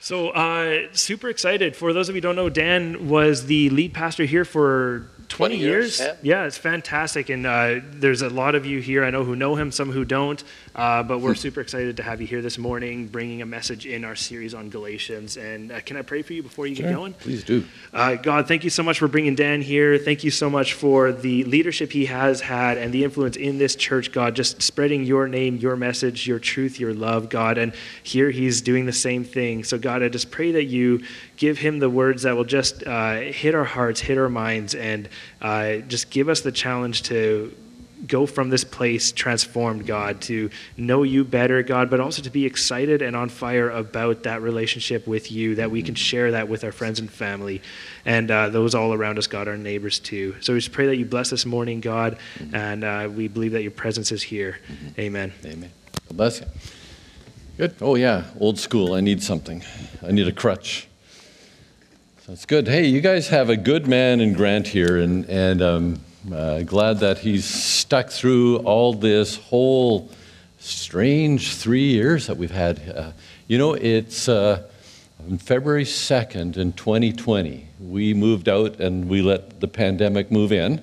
So, uh, super excited. For those of you who don't know, Dan was the lead pastor here for 20, 20 years, years. Yeah. it's fantastic. And uh, there's a lot of you here I know who know him, some who don't. Uh, but we're super excited to have you here this morning, bringing a message in our series on Galatians. And uh, can I pray for you before you Sure, get going? Please do. Uh, God, thank you so much for bringing Dan here. Thank you so much for the leadership he has had and the influence in this church, God, just spreading your name, your message, your truth, your love, God. And here he's doing the same thing. So, God, I just pray that you give him the words that will just uh, hit our hearts, hit our minds, and uh, just give us the challenge to go from this place transformed, God, to know you better, God, but also to be excited and on fire about that relationship with you, that we can share that with our friends and family and uh, those all around us, God, our neighbors too. So we just pray that you bless this morning, God, and uh, we believe that your presence is here. Amen. Amen. God bless you. Good. Oh, yeah, old school. I need something. I need a crutch. So it's good. Hey, you guys have a good man in Grant here, and, and um, uh, glad that he's stuck through all this whole strange three years that we've had. Uh, you know, it's uh, on February 2nd in 2020, we moved out and we let the pandemic move in.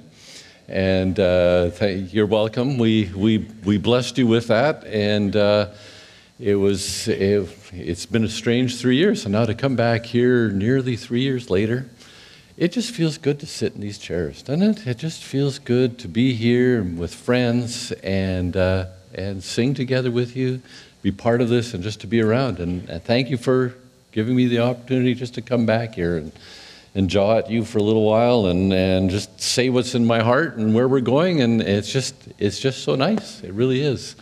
And uh, th- you're welcome. We, we, we blessed you with that. And uh, it was, it, it's been a strange three years. And now to come back here nearly three years later, it just feels good to sit in these chairs, doesn't it? It just feels good to be here with friends and, uh, and sing together with you, be part of this, and just to be around. And, and thank you for giving me the opportunity just to come back here and, and jaw at you for a little while and, and just say what's in my heart and where we're going. And it's just, it's just so nice. It really is.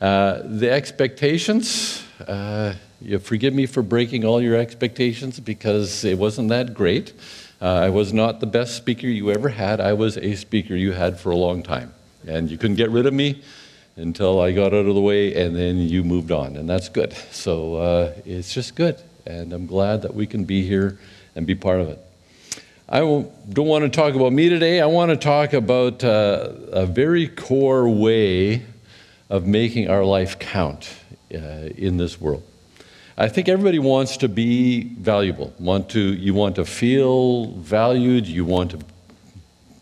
Uh, the expectations, uh, you forgive me for breaking all your expectations because it wasn't that great. Uh, I was not the best speaker you ever had. I was a speaker you had for a long time. And you couldn't get rid of me until I got out of the way, and then you moved on. And that's good. So uh, it's just good. And I'm glad that we can be here and be part of it. I don't want to talk about me today. I want to talk about uh, a very core way of making our life count uh, in this world. I think everybody wants to be valuable. Want to, you want to feel valued. You want to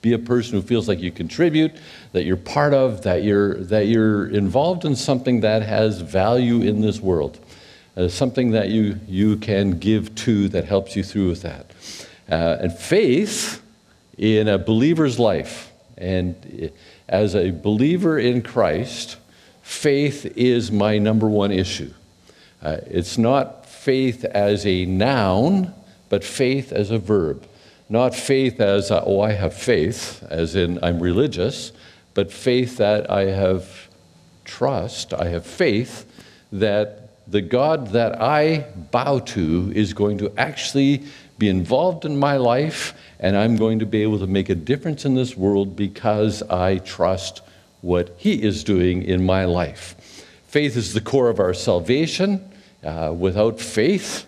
be a person who feels like you contribute, that you're part of, that you're, that you're involved in something that has value in this world, uh, something that you, you can give to that helps you through with that. Uh, and faith in a believer's life, and as a believer in Christ, faith is my number one issue. Uh, it's not faith as a noun, but faith as a verb. Not faith as, a, oh, I have faith, as in I'm religious, but faith that I have trust, I have faith that the God that I bow to is going to actually be involved in my life, and I'm going to be able to make a difference in this world because I trust what He is doing in my life. Faith is the core of our salvation. Uh, without faith,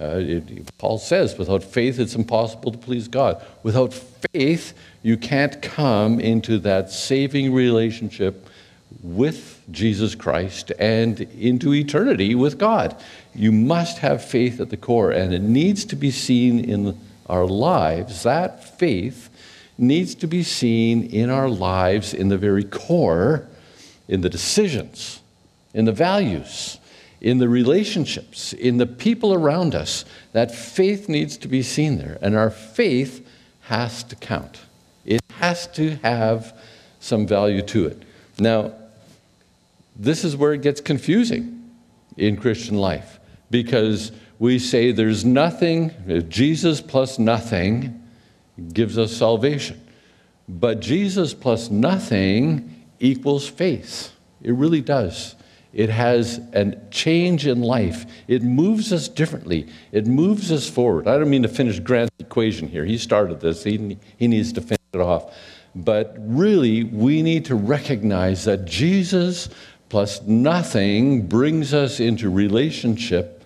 uh, it, Paul says, without faith, it's impossible to please God. Without faith, you can't come into that saving relationship with Jesus Christ and into eternity with God. You must have faith at the core, and it needs to be seen in our lives. That faith needs to be seen in our lives in the very core, in the decisions, in the values in the relationships, in the people around us. That faith needs to be seen there. And our faith has to count, it has to have some value to it. Now, this is where it gets confusing in Christian life because we say there's nothing, Jesus plus nothing gives us salvation. But Jesus plus nothing equals faith. It really does. It has a change in life. It moves us differently. It moves us forward. I don't mean to finish Grant's equation here. He started this, he, he needs to finish it off. But really, we need to recognize that Jesus plus nothing brings us into relationship,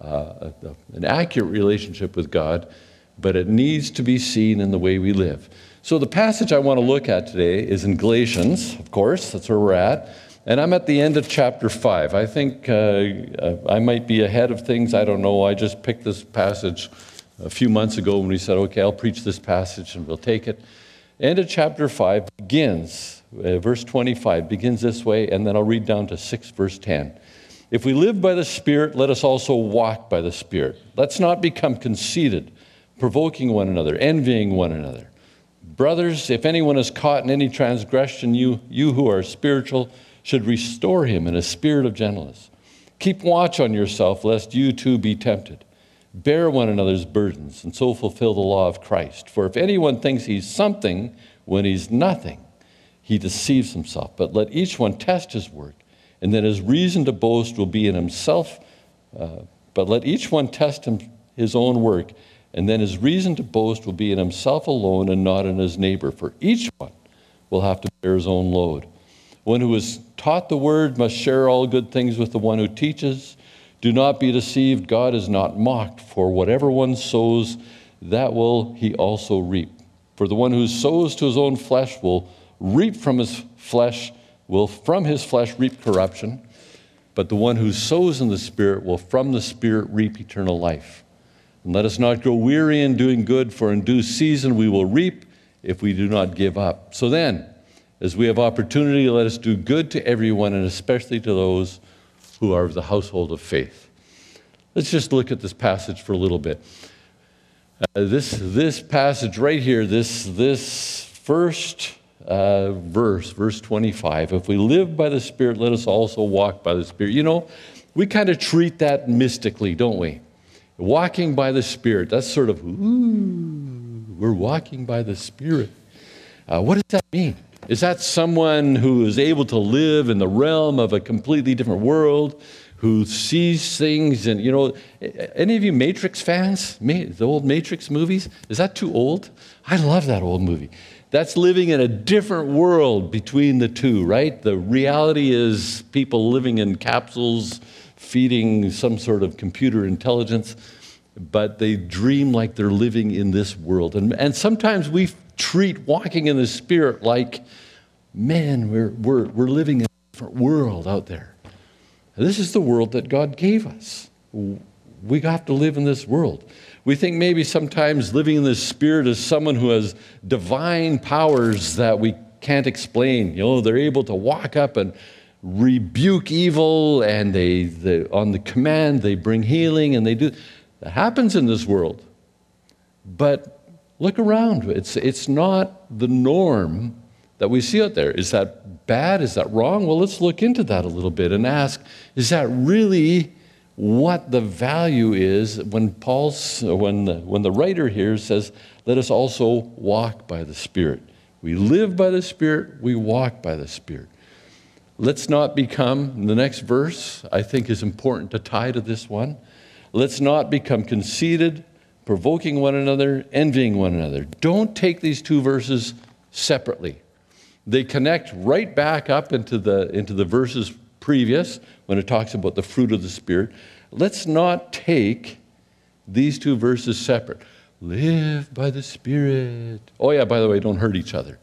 uh, an accurate relationship with God, but it needs to be seen in the way we live. So, the passage I want to look at today is in Galatians, of course, that's where we're at. And I'm at the end of chapter 5. I think uh, I might be ahead of things. I don't know. I just picked this passage a few months ago when we said, okay, I'll preach this passage and we'll take it. End of chapter 5 begins, uh, verse 25 begins this way, and then I'll read down to 6, verse 10. If we live by the Spirit, let us also walk by the Spirit. Let's not become conceited, provoking one another, envying one another. Brothers, if anyone is caught in any transgression, you, you who are spiritual, should restore him in a spirit of gentleness. Keep watch on yourself, lest you too be tempted. Bear one another's burdens, and so fulfill the law of Christ. For if anyone thinks he's something when he's nothing, he deceives himself. But let each one test his work, and then his reason to boast will be in himself. Uh, but let each one test him, his own work, and then his reason to boast will be in himself alone and not in his neighbor. For each one will have to bear his own load. One who is taught the word must share all good things with the one who teaches. Do not be deceived. God is not mocked, for whatever one sows, that will he also reap. For the one who sows to his own flesh will reap from his flesh, will from his flesh reap corruption, but the one who sows in the Spirit will from the Spirit reap eternal life. And let us not grow weary in doing good, for in due season we will reap if we do not give up. So then, as we have opportunity, let us do good to everyone, and especially to those who are of the household of faith. Let's just look at this passage for a little bit. Uh, this, this passage right here, this, this first uh, verse, verse 25, if we live by the Spirit, let us also walk by the Spirit. You know, we kind of treat that mystically, don't we? Walking by the Spirit, that's sort of, ooh, we're walking by the Spirit. Uh, what does that mean? Is that someone who is able to live in the realm of a completely different world, who sees things and, you know, any of you Matrix fans? The old Matrix movies? Is that too old? I love that old movie. That's living in a different world between the two, right? The reality is people living in capsules, feeding some sort of computer intelligence, but they dream like they're living in this world. And, and sometimes we treat walking in the Spirit like, man, we're, we're, we're living in a different world out there. This is the world that God gave us. We have to live in this world. We think maybe sometimes living in the Spirit is someone who has divine powers that we can't explain. You know, they're able to walk up and rebuke evil, and they, they on the command, they bring healing, and they do. That happens in this world. But Look around. It's, it's not the norm that we see out there. Is that bad? Is that wrong? Well, let's look into that a little bit and ask is that really what the value is when Paul's, when the, when the writer here says, let us also walk by the Spirit. We live by the Spirit, we walk by the Spirit. Let's not become, the next verse I think is important to tie to this one. Let's not become conceited, provoking one another, envying one another. Don't take these two verses separately. They connect right back up into the, into the verses previous when it talks about the fruit of the Spirit. Let's not take these two verses separate. Live by the Spirit. Oh, yeah, by the way, don't hurt each other.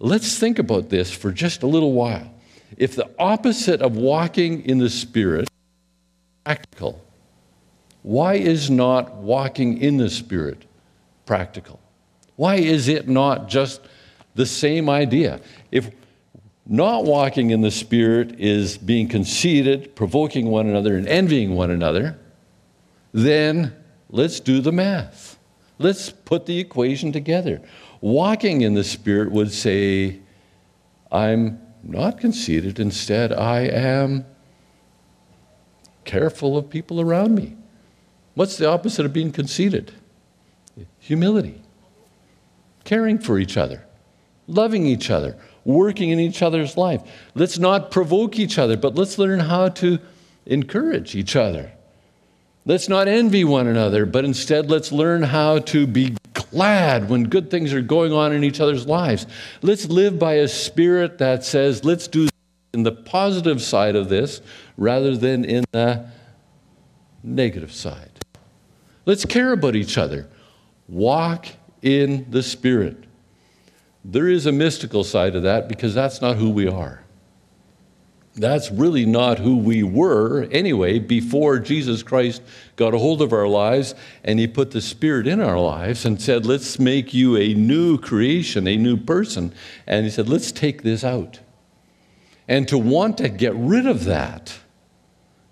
Let's think about this for just a little while. If the opposite of walking in the Spirit, is practical, why is not walking in the Spirit practical? Why is it not just the same idea? If not walking in the Spirit is being conceited, provoking one another, and envying one another, then let's do the math. Let's put the equation together. Walking in the Spirit would say, I'm not conceited, instead, I am careful of people around me. What's the opposite of being conceited? Humility. Caring for each other, loving each other, working in each other's life. Let's not provoke each other, but let's learn how to encourage each other. Let's not envy one another, but instead let's learn how to be glad when good things are going on in each other's lives. Let's live by a spirit that says, let's do in the positive side of this rather than in the negative side. Let's care about each other. Walk in the Spirit. There is a mystical side to that because that's not who we are. That's really not who we were anyway before Jesus Christ got a hold of our lives and he put the Spirit in our lives and said, Let's make you a new creation, a new person. And he said, Let's take this out. And to want to get rid of that,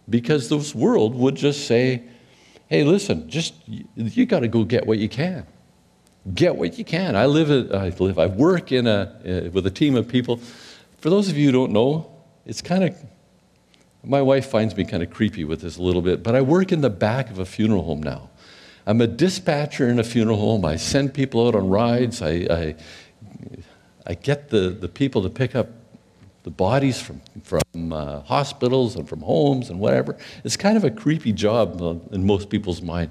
because this world would just say, Hey, listen, just you got to go get what you can. Get what you can. I live, I live, I work in a, uh, with a team of people. For those of you who don't know, it's kind of, my wife finds me kind of creepy with this a little bit, but I work in the back of a funeral home now. I'm a dispatcher in a funeral home. I send people out on rides. I, I, I get the, the people to pick up the bodies from, from uh, hospitals and from homes and whatever. It's kind of a creepy job in most people's mind.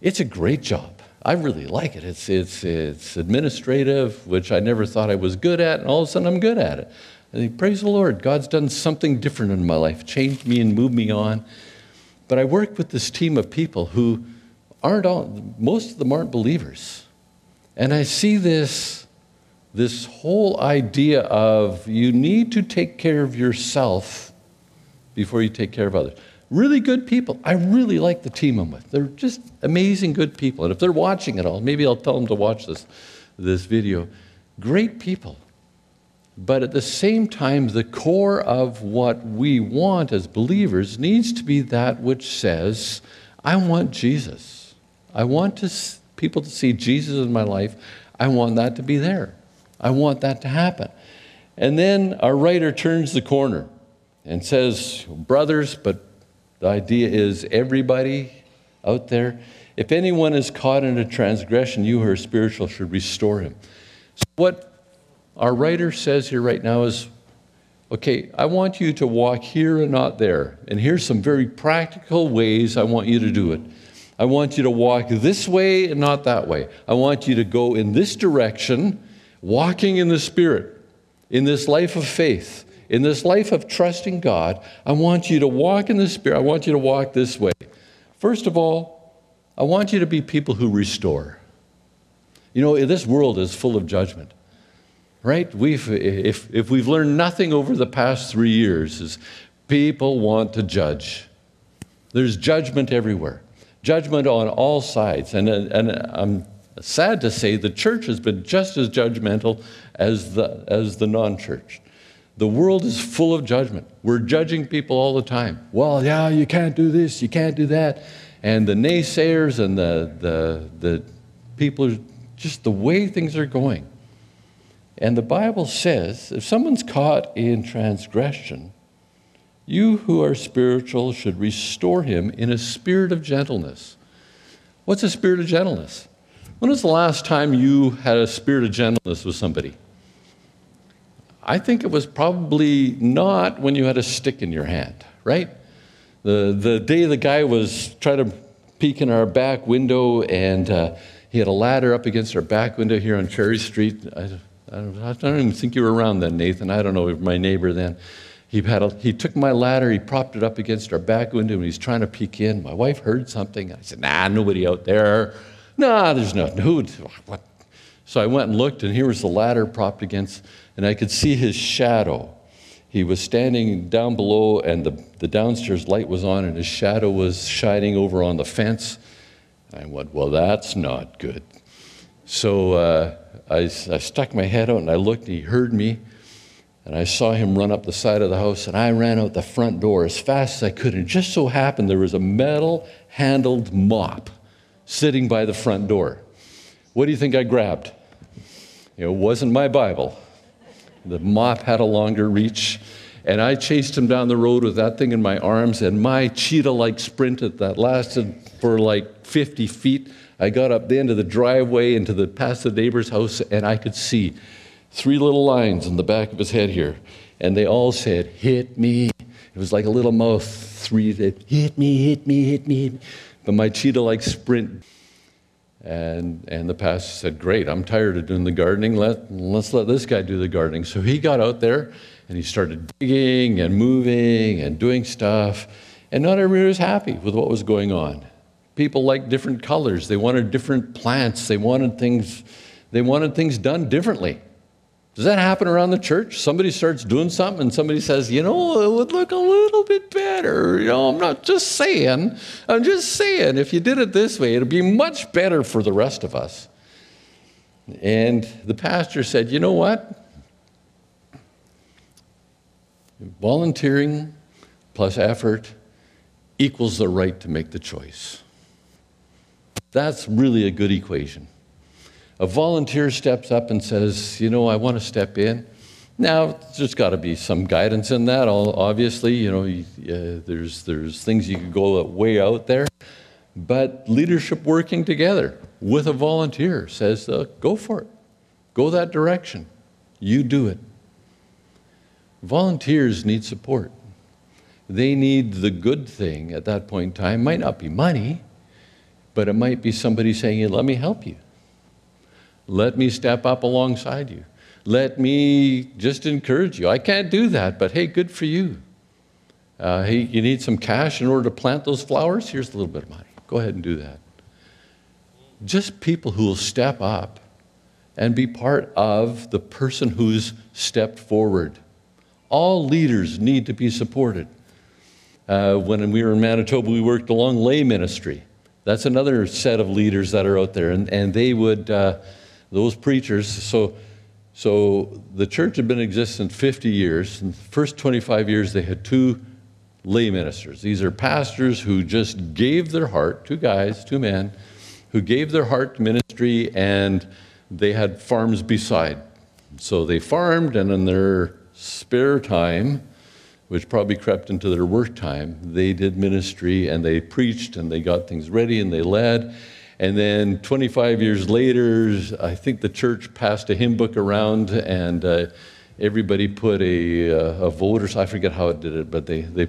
It's a great job. I really like it. It's, it's, it's administrative, which I never thought I was good at, and all of a sudden I'm good at it. And praise the Lord, God's done something different in my life, changed me and moved me on. But I work with this team of people who aren't all, most of them aren't believers. And I see this, this whole idea of you need to take care of yourself before you take care of others. Really good people. I really like the team I'm with. They're just amazing good people. And if they're watching it all, maybe I'll tell them to watch this, this video. Great people. But at the same time, the core of what we want as believers needs to be that which says, I want Jesus. I want to, people to see Jesus in my life. I want that to be there. I want that to happen. And then our writer turns the corner and says, Brothers, but the idea is everybody out there, if anyone is caught in a transgression, you who are spiritual should restore him. So, what our writer says here right now is okay, I want you to walk here and not there. And here's some very practical ways I want you to do it. I want you to walk this way and not that way. I want you to go in this direction, walking in the Spirit, in this life of faith, in this life of trusting God. I want you to walk in the Spirit. I want you to walk this way. First of all, I want you to be people who restore. You know, this world is full of judgment right? We've, if, if we've learned nothing over the past three years, is people want to judge. There's judgment everywhere, judgment on all sides. And, and I'm sad to say the church has been just as judgmental as the, as the non church. The world is full of judgment. We're judging people all the time. Well, yeah, you can't do this, you can't do that. And the naysayers and the, the, the people, just the way things are going. And the Bible says if someone's caught in transgression, you who are spiritual should restore him in a spirit of gentleness. What's a spirit of gentleness? When was the last time you had a spirit of gentleness with somebody? I think it was probably not when you had a stick in your hand, right? The, the day the guy was trying to peek in our back window and uh, he had a ladder up against our back window here on Cherry Street. I, I don't, even think you were around then, Nathan. I don't know, if my neighbor then. He, had a, he took my ladder, he propped it up against our back window, and he's trying to peek in. My wife heard something. I said, Nah, nobody out there. Nah, there's no, no what? So I went and looked, and here was the ladder propped against, and I could see his shadow. He was standing down below, and the, the downstairs light was on, and his shadow was shining over on the fence. I went, Well, that's not good. So uh, I, I stuck my head out and I looked, he heard me. And I saw him run up the side of the house, and I ran out the front door as fast as I could. And just so happened there was a metal handled mop sitting by the front door. What do you think I grabbed? It wasn't my Bible. The mop had a longer reach. And I chased him down the road with that thing in my arms, and my cheetah like sprint that lasted for like 50 feet. I got up the end of the driveway into the past the neighbor's house, and I could see three little lines in the back of his head here, and they all said, "Hit me." It was like a little mouth. Three that hit me, hit me, hit me, hit me. But my cheetah-like sprint. And, and the pastor said, Great, I'm tired of doing the gardening. Let, let's let this guy do the gardening. So he got out there and he started digging and moving and doing stuff. And not everybody was happy with what was going on. People liked different colors. They wanted different plants. They wanted things, they wanted things done differently. Does that happen around the church? Somebody starts doing something and somebody says, you know, it would look a little bit better. You know, I'm not just saying, I'm just saying, if you did it this way, it'd be much better for the rest of us. And the pastor said, you know what? Volunteering plus effort equals the right to make the choice. That's really a good equation. A volunteer steps up and says, You know, I want to step in. Now, there's got to be some guidance in that, obviously. You know, uh, there's, there's things you could go way out there. But leadership working together with a volunteer says, uh, Go for it. Go that direction. You do it. Volunteers need support. They need the good thing at that point in time. Might not be money, but it might be somebody saying, Let me help you. Let me step up alongside you. Let me just encourage you. I can't do that, but hey, good for you. Uh, hey, you need some cash in order to plant those flowers? Here's a little bit of money. Go ahead and do that. Just people who will step up and be part of the person who's stepped forward. All leaders need to be supported. Uh, when we were in Manitoba, we worked along lay ministry. That's another set of leaders that are out there, and, and they would. Uh, those preachers. So, so the church had been in existence 50 years. In the first 25 years, they had two lay ministers. These are pastors who just gave their heart, two guys, two men, who gave their heart to ministry, and they had farms beside. So they farmed, and in their spare time, which probably crept into their work time, they did ministry and they preached and they got things ready and they led. And then 25 years later, I think the church passed a hymn book around, and uh, everybody put a, uh, a vote, or I forget how it did it, but they, they,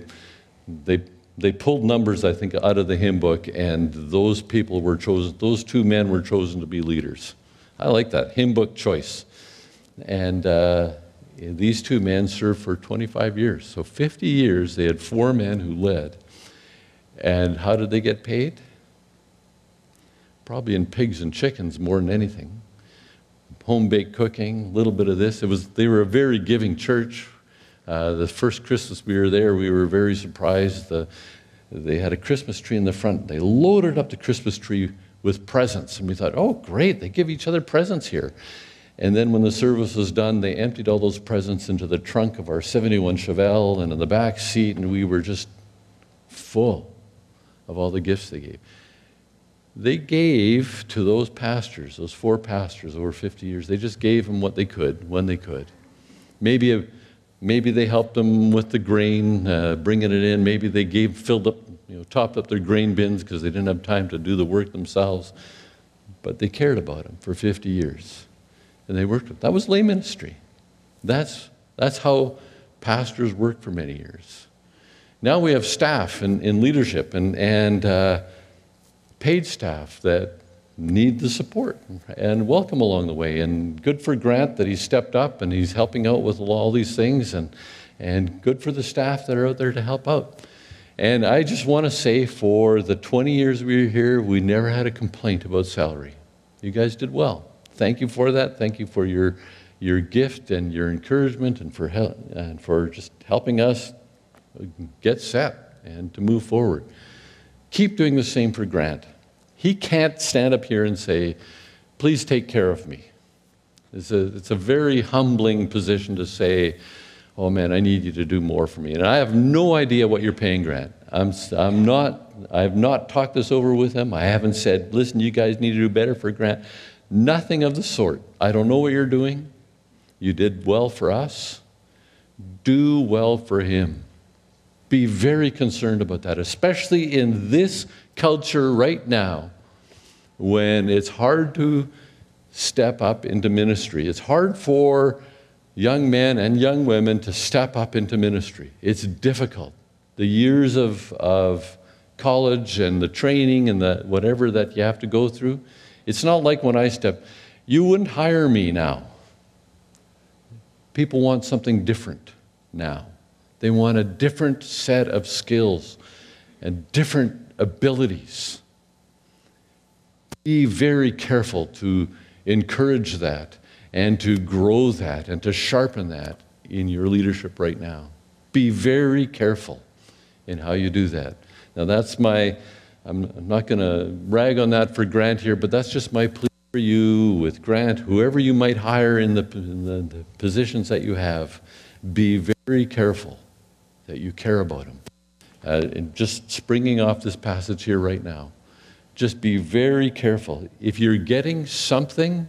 they, they pulled numbers, I think, out of the hymn book, and those people were chosen, those two men were chosen to be leaders. I like that, hymn book choice. And uh, these two men served for 25 years. So 50 years, they had four men who led. And how did they get paid? probably in pigs and chickens more than anything. Home baked cooking, a little bit of this. It was, they were a very giving church. Uh, the first Christmas we were there, we were very surprised. The, they had a Christmas tree in the front. They loaded up the Christmas tree with presents. And we thought, oh, great, they give each other presents here. And then when the service was done, they emptied all those presents into the trunk of our 71 Chevelle and in the back seat, and we were just full of all the gifts they gave they gave to those pastors, those four pastors over 50 years, they just gave them what they could when they could. Maybe, a, maybe they helped them with the grain, uh, bringing it in. Maybe they gave, filled up, you know, topped up their grain bins because they didn't have time to do the work themselves. But they cared about them for 50 years. And they worked with That was lay ministry. That's, that's how pastors worked for many years. Now we have staff in, in leadership and, and uh, paid staff that need the support and welcome along the way. And good for Grant that he stepped up and he's helping out with all these things, and, and good for the staff that are out there to help out. And I just want to say for the 20 years we were here, we never had a complaint about salary. You guys did well. Thank you for that. Thank you for your, your gift and your encouragement and for, hel- and for just helping us get set and to move forward. Keep doing the same for Grant. He can't stand up here and say, Please take care of me. It's a, it's a very humbling position to say, Oh man, I need you to do more for me. And I have no idea what you're paying Grant. I'm, I'm not, I have not talked this over with him. I haven't said, Listen, you guys need to do better for Grant. Nothing of the sort. I don't know what you're doing. You did well for us. Do well for him. Be very concerned about that, especially in this culture right now when it's hard to step up into ministry. It's hard for young men and young women to step up into ministry. It's difficult. The years of, of college and the training and the whatever that you have to go through, it's not like when I step, you wouldn't hire me now. People want something different now. They want a different set of skills and different abilities. Be very careful to encourage that and to grow that and to sharpen that in your leadership right now. Be very careful in how you do that. Now, that's my, I'm, not going to rag on that for Grant here, but that's just my plea for you with Grant, whoever you might hire in the, in the, the positions that you have. Be very careful that you care about him. Uh, and just springing off this passage here right now, just be very careful. If you're getting something,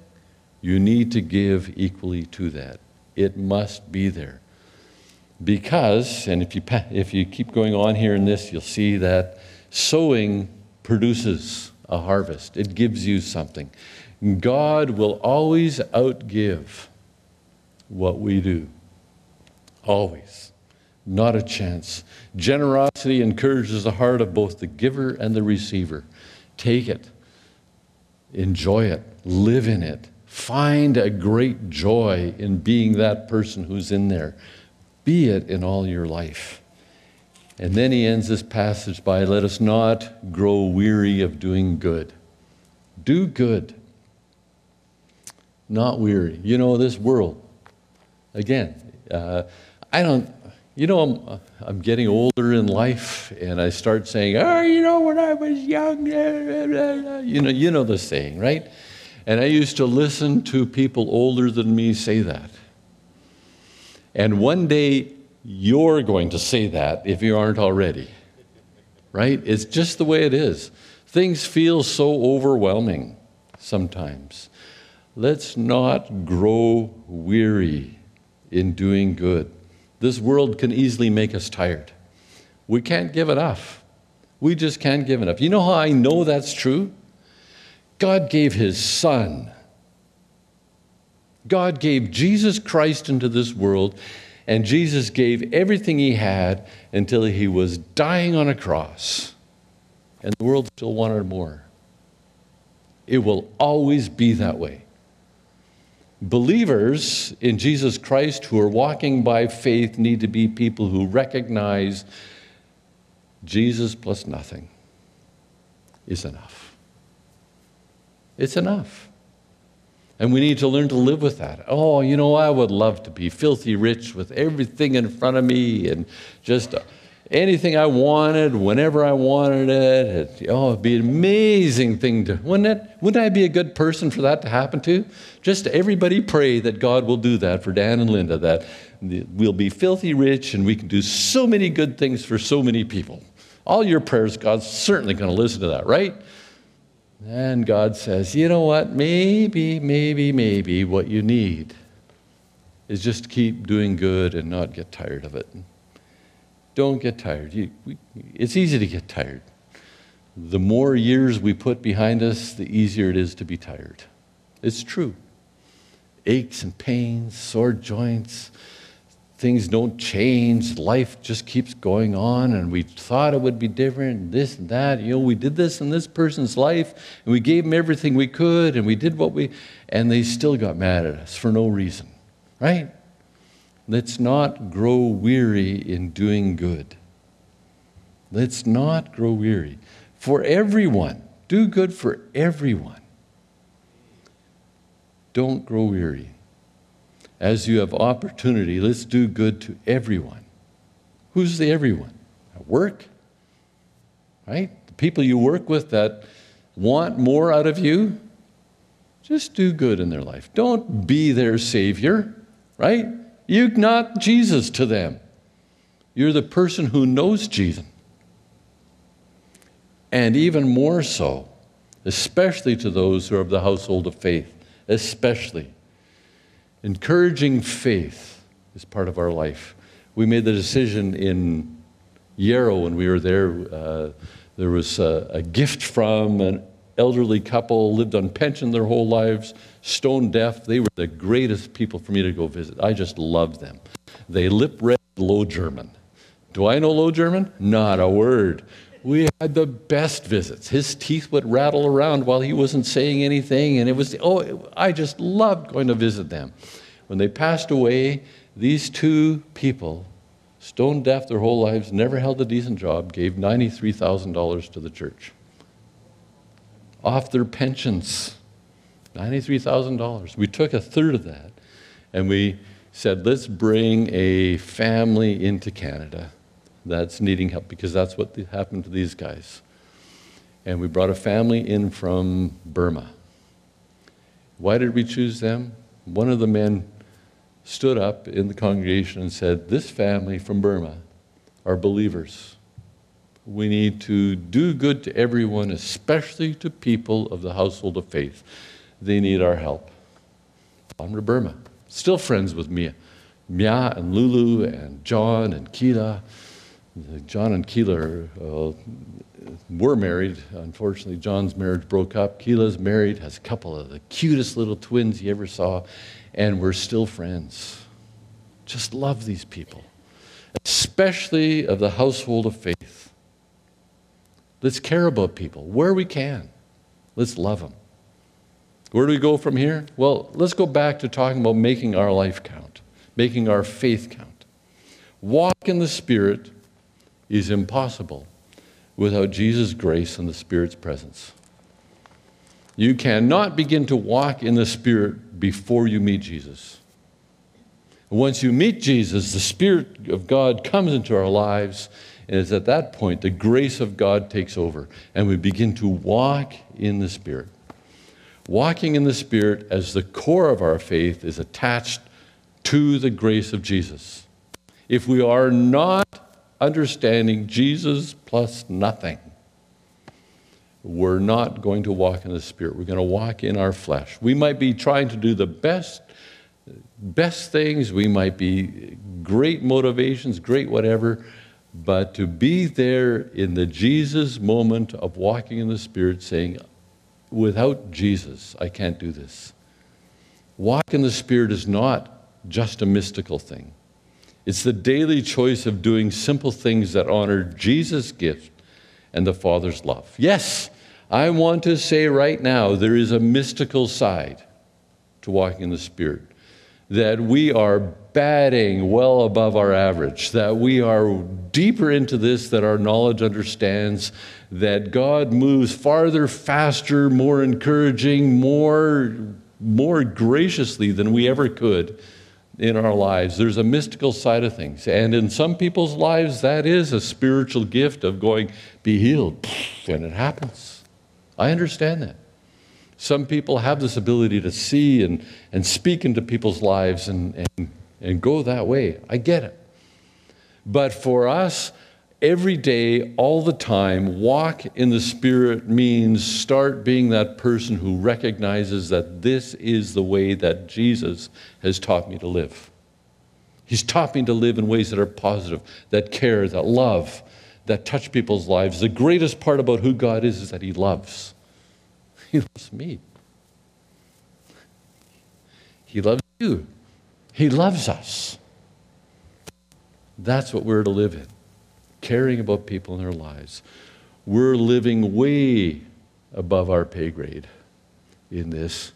you need to give equally to that. It must be there. Because, and if you, if you keep going on here in this, you'll see that sowing produces a harvest, it gives you something. God will always outgive what we do. Always. Not a chance. Generosity encourages the heart of both the giver and the receiver. Take it, enjoy it, live in it. Find a great joy in being that person who's in there. Be it in all your life. And then he ends this passage by let us not grow weary of doing good. Do good, not weary. You know, this world, again, uh, I don't, you know, I'm, I'm getting older in life, and I start saying, oh, you know, when I was young, you know, you know the saying, right? And I used to listen to people older than me say that. And one day, you're going to say that if you aren't already, right? It's just the way it is. Things feel so overwhelming sometimes. Let's not grow weary in doing good. This world can easily make us tired. We can't give enough. We just can't give enough. You know how I know that's true? God gave His Son. God gave Jesus Christ into this world, and Jesus gave everything He had until He was dying on a cross. And the world still wanted more. It will always be that way. Believers in Jesus Christ who are walking by faith need to be people who recognize Jesus plus nothing is enough. It's enough. And we need to learn to live with that. Oh, you know, I would love to be filthy rich with everything in front of me and just uh, anything I wanted, whenever I wanted it. it oh, it'd be an amazing thing to, wouldn't it? Wouldn't I be a good person for that to happen to? Just everybody pray that God will do that for Dan and Linda, that we'll be filthy rich and we can do so many good things for so many people. All your prayers, God's certainly going to listen to that, right? And God says, you know what? Maybe, maybe, maybe what you need is just keep doing good and not get tired of it. Don't get tired. You, we, it's easy to get tired. The more years we put behind us, the easier it is to be tired. It's true. Aches and pains, sore joints, things don't change. Life just keeps going on, and we thought it would be different, this and that. You know, we did this in this person's life, and we gave them everything we could, and we did what we, and they still got mad at us for no reason, right? Let's not grow weary in doing good. Let's not grow weary. For everyone, do good for everyone. Don't grow weary. As you have opportunity, let's do good to everyone. Who's the everyone? At work? Right? The people you work with that want more out of you, just do good in their life. Don't be their savior, right? You're not Jesus to them. You're the person who knows Jesus. And even more so, especially to those who are of the household of faith, especially. Encouraging faith is part of our life. We made the decision in Yarrow when we were there. Uh, there was a, a gift from an elderly couple, lived on pension their whole lives, stone deaf. They were the greatest people for me to go visit. I just loved them. They lip read Low German. Do I know Low German? Not a word. We had the best visits. His teeth would rattle around while he wasn't saying anything, and it was, oh, I just loved going to visit them. When they passed away, these two people, stone deaf their whole lives, never held a decent job, gave $93,000 to the church off their pensions. $93,000. We took a third of that and we said, let's bring a family into Canada that's needing help because that's what happened to these guys. And we brought a family in from Burma. Why did we choose them? One of the men stood up in the congregation and said, This family from Burma are believers. We need to do good to everyone, especially to people of the household of faith. They need our help. Onra Burma, still friends with Mia. Mia and Lulu and John and Keela. John and Keela uh, were married. Unfortunately, John's marriage broke up. Keela's married, has a couple of the cutest little twins you ever saw, and we're still friends. Just love these people, especially of the household of faith. Let's care about people where we can. Let's love them. Where do we go from here? Well, let's go back to talking about making our life count, making our faith count. Walk in the Spirit is impossible without Jesus' grace and the Spirit's presence. You cannot begin to walk in the Spirit before you meet Jesus. Once you meet Jesus, the Spirit of God comes into our lives, and it's at that point the grace of God takes over, and we begin to walk in the Spirit. Walking in the Spirit as the core of our faith is attached to the grace of Jesus. If we are not understanding Jesus plus nothing, we're not going to walk in the Spirit. We're going to walk in our flesh. We might be trying to do the best, best things. We might be great motivations, great whatever. But to be there in the Jesus moment of walking in the Spirit, saying, without Jesus, I can't do this. Walk in the Spirit is not just a mystical thing. It's the daily choice of doing simple things that honor Jesus' gift and the Father's love. Yes, I want to say right now there is a mystical side to walking in the Spirit, that we are batting well above our average, that we are deeper into this that our knowledge understands, that God moves farther, faster, more encouraging, more, more graciously than we ever could in our lives. There's a mystical side of things. And in some people's lives, that is a spiritual gift of going, be healed, and it happens. I understand that. Some people have this ability to see and, and speak into people's lives and, and, and go that way. I get it. But for us, every day, all the time, walk in the Spirit means start being that person who recognizes that this is the way that Jesus has taught me to live. He's taught me to live in ways that are positive, that care, that love, that touch people's lives. The greatest part about who God is is that He loves. He loves me. He loves you. He loves us. That's what we're to live in caring about people in their lives. We're living way above our pay grade in this.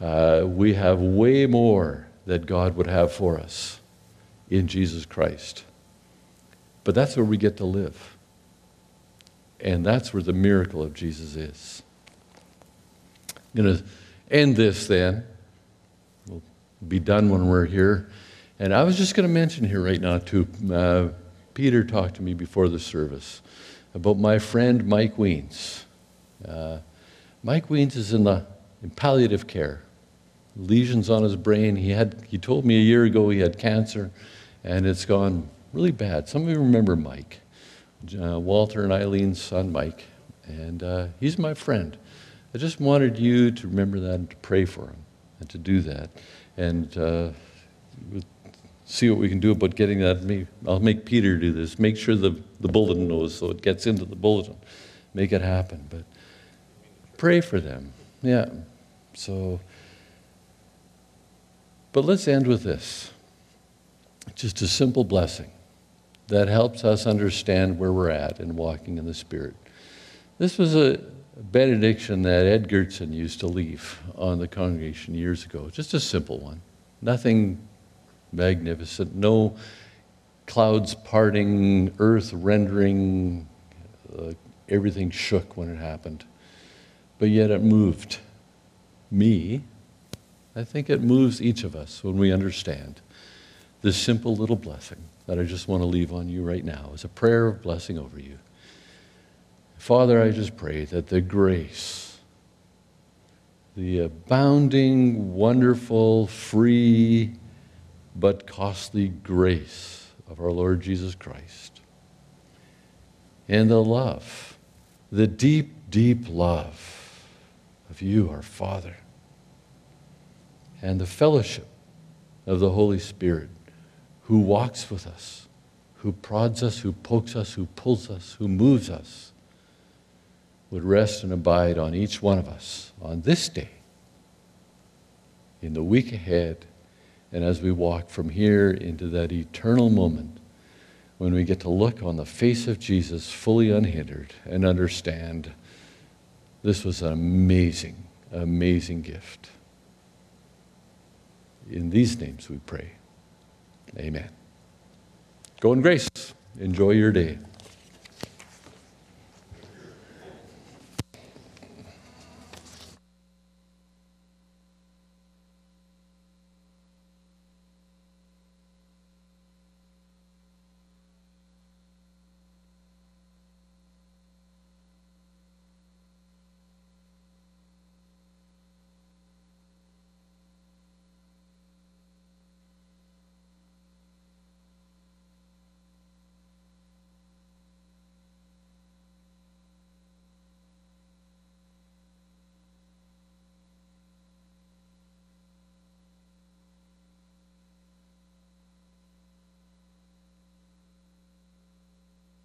Uh, we have way more that God would have for us in Jesus Christ. But that's where we get to live. And that's where the miracle of Jesus is. I'm going to end this then. We'll be done when we're here. And I was just going to mention here right now, too. Uh, Peter talked to me before the service about my friend Mike Wiens. Uh, Mike Wiens is in the in palliative care. Lesions on his brain. He had. He told me a year ago he had cancer, and it's gone really bad. Some of you remember Mike, uh, Walter and Eileen's son, Mike, and uh, he's my friend. I just wanted you to remember that and to pray for him and to do that. And uh, see what we can do about getting that. I'll make Peter do this. Make sure the, the bulletin knows so it gets into the bulletin. Make it happen. But pray for them. Yeah. So, but let's end with this just a simple blessing that helps us understand where we're at in walking in the Spirit. This was a benediction that Ed used to leave on the congregation years ago, just a simple one. Nothing magnificent. No clouds parting, earth rendering, uh, everything shook when it happened. But yet it moved. me. I think it moves each of us when we understand this simple little blessing that I just want to leave on you right now as a prayer of blessing over you. Father, I just pray that the grace, the abounding, wonderful, free, but costly grace of our Lord Jesus Christ, and the love, the deep, deep love of you, our Father, and the fellowship of the Holy Spirit who walks with us, who prods us, who pokes us, who pulls us, who moves us, would rest and abide on each one of us on this day, in the week ahead, and as we walk from here into that eternal moment when we get to look on the face of Jesus fully unhindered and understand this was an amazing, amazing gift. In these names we pray. Amen. Go in grace. Enjoy your day.